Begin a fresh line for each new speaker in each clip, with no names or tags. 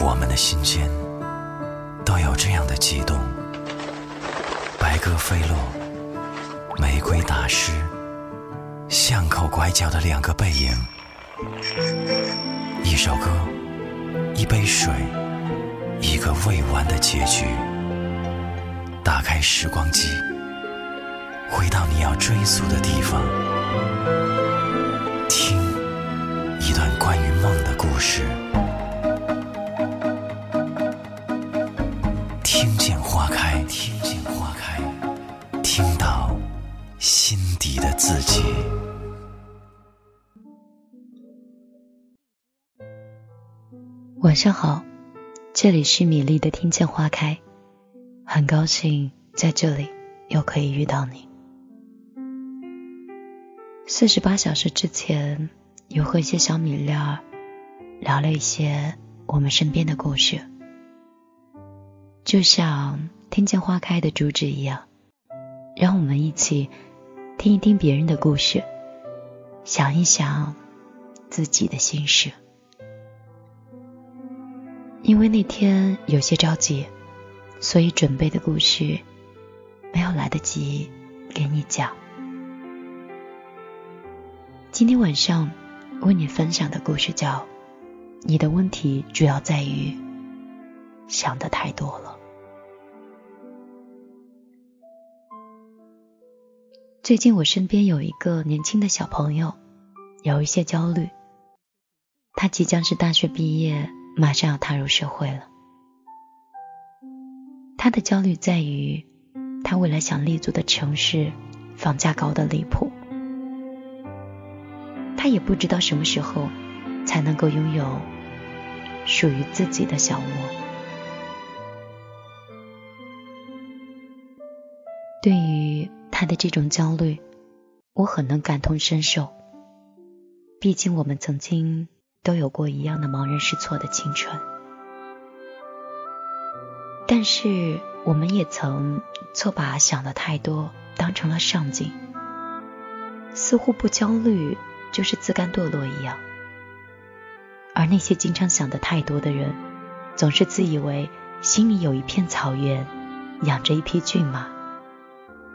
我们的心间都有这样的悸动。白鸽飞落，玫瑰打湿，巷口拐角的两个背影。一首歌，一杯水，一个未完的结局。打开时光机，回到你要追溯的地方，听一段关于梦的故事。
晚上好，这里是米粒的听见花开，很高兴在这里又可以遇到你。四十八小时之前，有和一些小米粒儿聊了一些我们身边的故事，就像听见花开的主旨一样，让我们一起听一听别人的故事，想一想自己的心事。因为那天有些着急，所以准备的故事没有来得及给你讲。今天晚上为你分享的故事叫《你的问题主要在于想的太多了》。最近我身边有一个年轻的小朋友，有一些焦虑。他即将是大学毕业。马上要踏入社会了，他的焦虑在于，他未来想立足的城市房价高的离谱，他也不知道什么时候才能够拥有属于自己的小窝。对于他的这种焦虑，我很能感同身受，毕竟我们曾经。都有过一样的茫然失措的青春，但是我们也曾错把想的太多当成了上进，似乎不焦虑就是自甘堕落一样。而那些经常想的太多的人，总是自以为心里有一片草原，养着一匹骏马，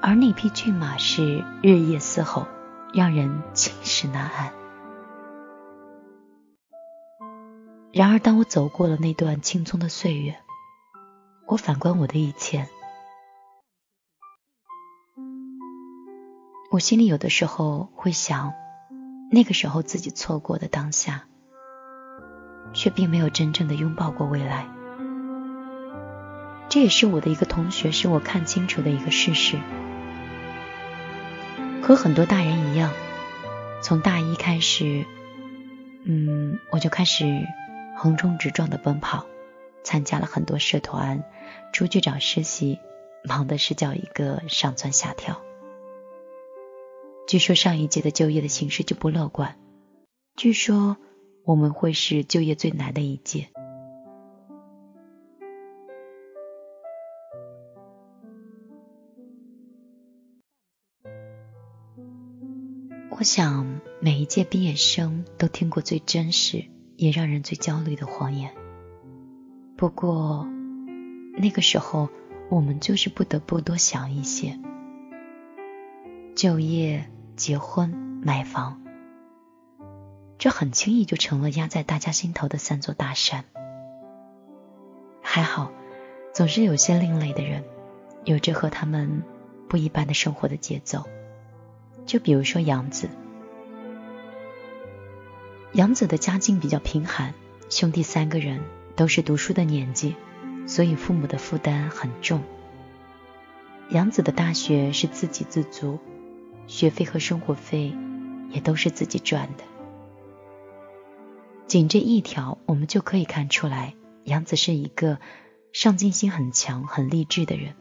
而那匹骏马是日夜嘶吼，让人寝食难安。然而，当我走过了那段青葱的岁月，我反观我的以前，我心里有的时候会想，那个时候自己错过的当下，却并没有真正的拥抱过未来。这也是我的一个同学使我看清楚的一个事实。和很多大人一样，从大一开始，嗯，我就开始。横冲直撞的奔跑，参加了很多社团，出去找实习，忙的是叫一个上蹿下跳。据说上一届的就业的形势就不乐观，据说我们会是就业最难的一届。我想每一届毕业生都听过最真实。也让人最焦虑的谎言。不过，那个时候我们就是不得不多想一些。就业、结婚、买房，这很轻易就成了压在大家心头的三座大山。还好，总是有些另类的人，有着和他们不一般的生活的节奏。就比如说杨子。杨子的家境比较贫寒，兄弟三个人都是读书的年纪，所以父母的负担很重。杨子的大学是自给自足，学费和生活费也都是自己赚的。仅这一条，我们就可以看出来，杨子是一个上进心很强、很励志的人。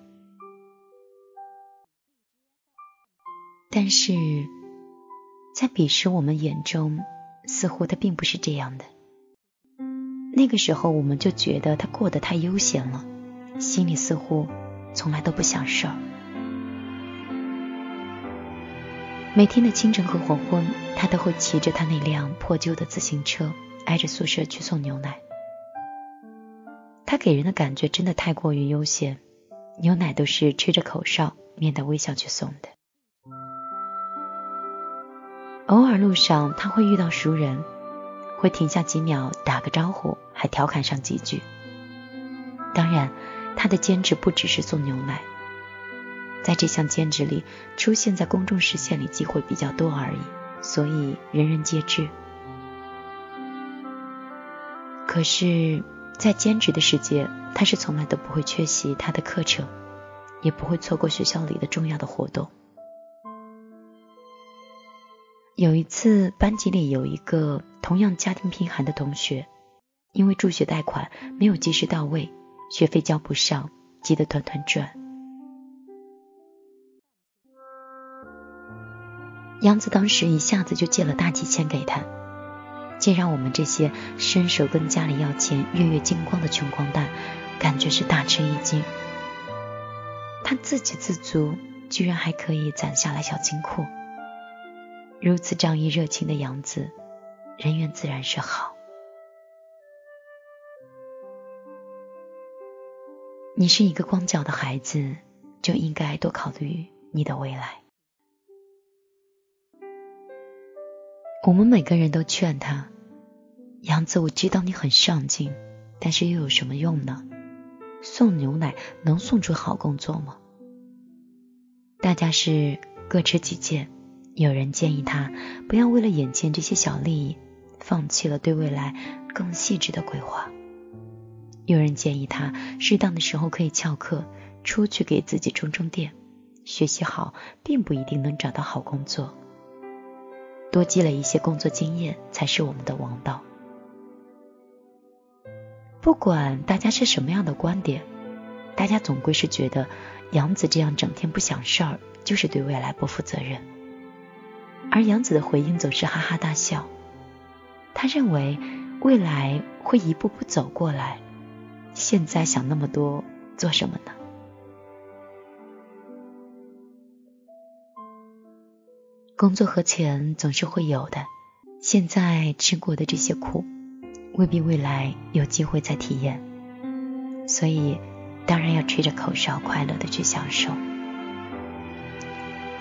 但是在彼时我们眼中，似乎他并不是这样的。那个时候，我们就觉得他过得太悠闲了，心里似乎从来都不想事儿。每天的清晨和黄昏，他都会骑着他那辆破旧的自行车，挨着宿舍去送牛奶。他给人的感觉真的太过于悠闲，牛奶都是吹着口哨，面带微笑去送的。偶尔路上他会遇到熟人，会停下几秒打个招呼，还调侃上几句。当然，他的兼职不只是送牛奶，在这项兼职里出现在公众视线里机会比较多而已，所以人人皆知。可是，在兼职的世界，他是从来都不会缺席他的课程，也不会错过学校里的重要的活动。有一次，班级里有一个同样家庭贫寒的同学，因为助学贷款没有及时到位，学费交不上，急得团团转。杨子当时一下子就借了大几千给他，竟让我们这些伸手跟家里要钱、月月精光的穷光蛋，感觉是大吃一惊。他自给自足，居然还可以攒下来小金库。如此仗义热情的杨子，人缘自然是好。你是一个光脚的孩子，就应该多考虑你的未来。我们每个人都劝他，杨子，我知道你很上进，但是又有什么用呢？送牛奶能送出好工作吗？大家是各持己见。有人建议他不要为了眼前这些小利益，放弃了对未来更细致的规划。有人建议他适当的时候可以翘课，出去给自己充充电。学习好并不一定能找到好工作，多积累一些工作经验才是我们的王道。不管大家是什么样的观点，大家总归是觉得杨子这样整天不想事儿，就是对未来不负责任。而杨子的回应总是哈哈大笑，他认为未来会一步步走过来，现在想那么多做什么呢？工作和钱总是会有的，现在吃过的这些苦，未必未来有机会再体验，所以当然要吹着口哨，快乐的去享受。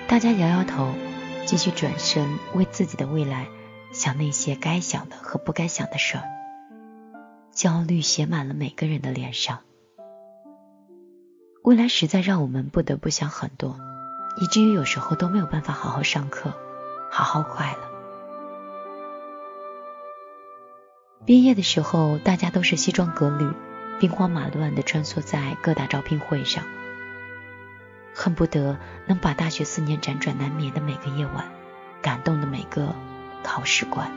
大家摇摇头。继续转身，为自己的未来想那些该想的和不该想的事儿。焦虑写满了每个人的脸上。未来实在让我们不得不想很多，以至于有时候都没有办法好好上课，好好快乐。毕业的时候，大家都是西装革履，兵荒马乱的穿梭在各大招聘会上。恨不得能把大学四年辗转难眠的每个夜晚，感动的每个考试官。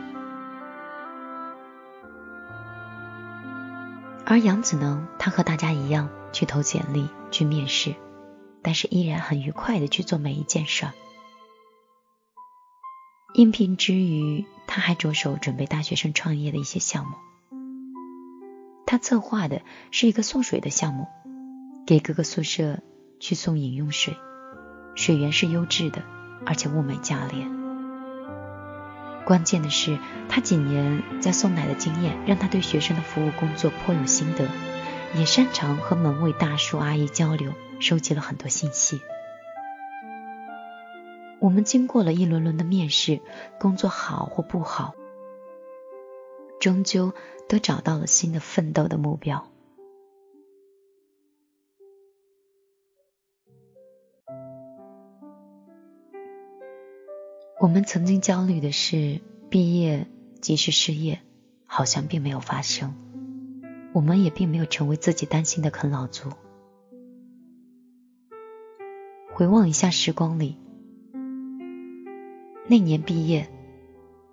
而杨子呢，他和大家一样去投简历、去面试，但是依然很愉快的去做每一件事儿。应聘之余，他还着手准备大学生创业的一些项目。他策划的是一个送水的项目，给各个宿舍。去送饮用水，水源是优质的，而且物美价廉。关键的是，他几年在送奶的经验，让他对学生的服务工作颇有心得，也擅长和门卫大叔阿姨交流，收集了很多信息。我们经过了一轮轮的面试，工作好或不好，终究都找到了新的奋斗的目标。我们曾经焦虑的是毕业即是失业，好像并没有发生。我们也并没有成为自己担心的啃老族。回望一下时光里，那年毕业，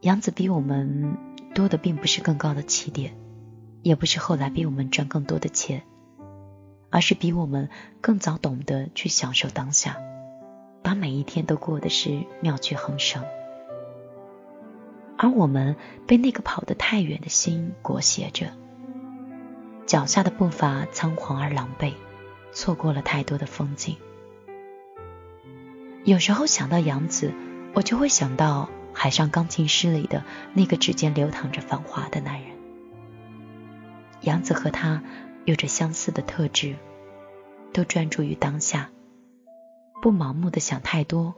杨子比我们多的并不是更高的起点，也不是后来比我们赚更多的钱，而是比我们更早懂得去享受当下。把每一天都过的是妙趣横生，而我们被那个跑得太远的心裹挟着，脚下的步伐仓皇而狼狈，错过了太多的风景。有时候想到杨子，我就会想到《海上钢琴师》里的那个指尖流淌着繁华的男人。杨子和他有着相似的特质，都专注于当下，不盲目的想太多，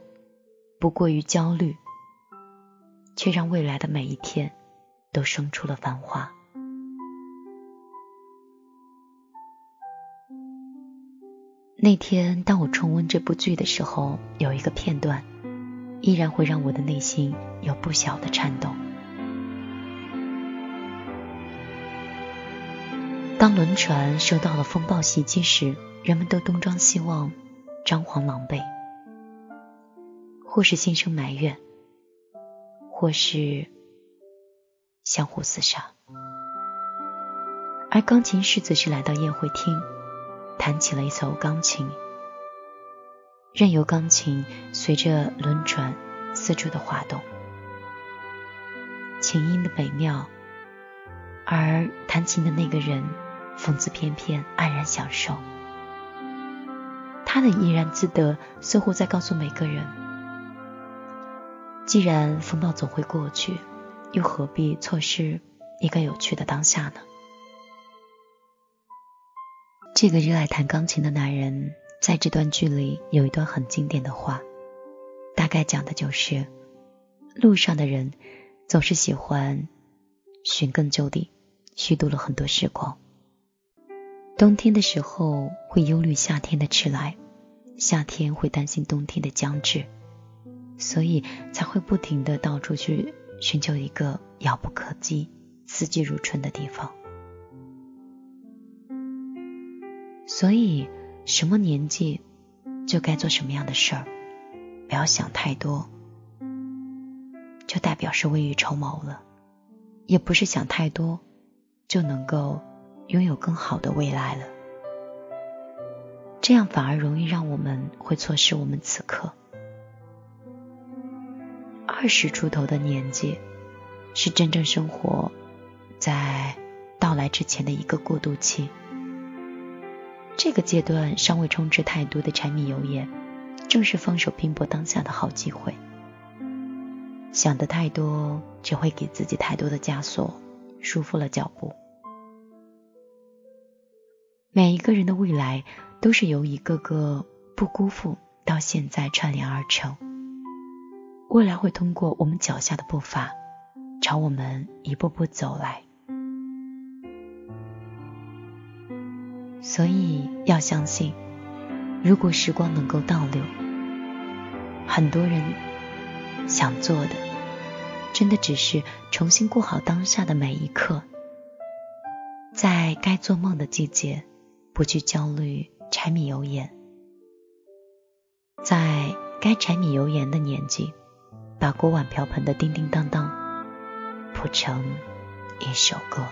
不过于焦虑，却让未来的每一天都生出了繁华。那天，当我重温这部剧的时候，有一个片段，依然会让我的内心有不小的颤动。当轮船受到了风暴袭击时，人们都东张西望，张皇狼狈，或是心生埋怨，或是相互厮杀。而钢琴师则是来到宴会厅，弹起了一首钢琴，任由钢琴随着轮转四处的滑动，琴音的美妙，而弹琴的那个人。风姿翩翩，安然享受。他的怡然自得，似乎在告诉每个人：既然风暴总会过去，又何必错失一个有趣的当下呢？这个热爱弹钢琴的男人，在这段剧里有一段很经典的话，大概讲的就是：路上的人总是喜欢寻根究底，虚度了很多时光。冬天的时候会忧虑夏天的迟来，夏天会担心冬天的将至，所以才会不停的到处去寻求一个遥不可及、四季如春的地方。所以，什么年纪就该做什么样的事儿，不要想太多，就代表是未雨绸缪了；也不是想太多就能够。拥有更好的未来了，这样反而容易让我们会错失我们此刻。二十出头的年纪，是真正生活在到来之前的一个过渡期。这个阶段尚未充斥太多的柴米油盐，正是放手拼搏当下的好机会。想的太多，只会给自己太多的枷锁，束缚了脚步。每一个人的未来都是由一个个不辜负到现在串联而成，未来会通过我们脚下的步伐，朝我们一步步走来。所以要相信，如果时光能够倒流，很多人想做的，真的只是重新过好当下的每一刻，在该做梦的季节。不去焦虑柴米油盐，在该柴米油盐的年纪，把锅碗瓢盆的叮叮当当谱成一首歌。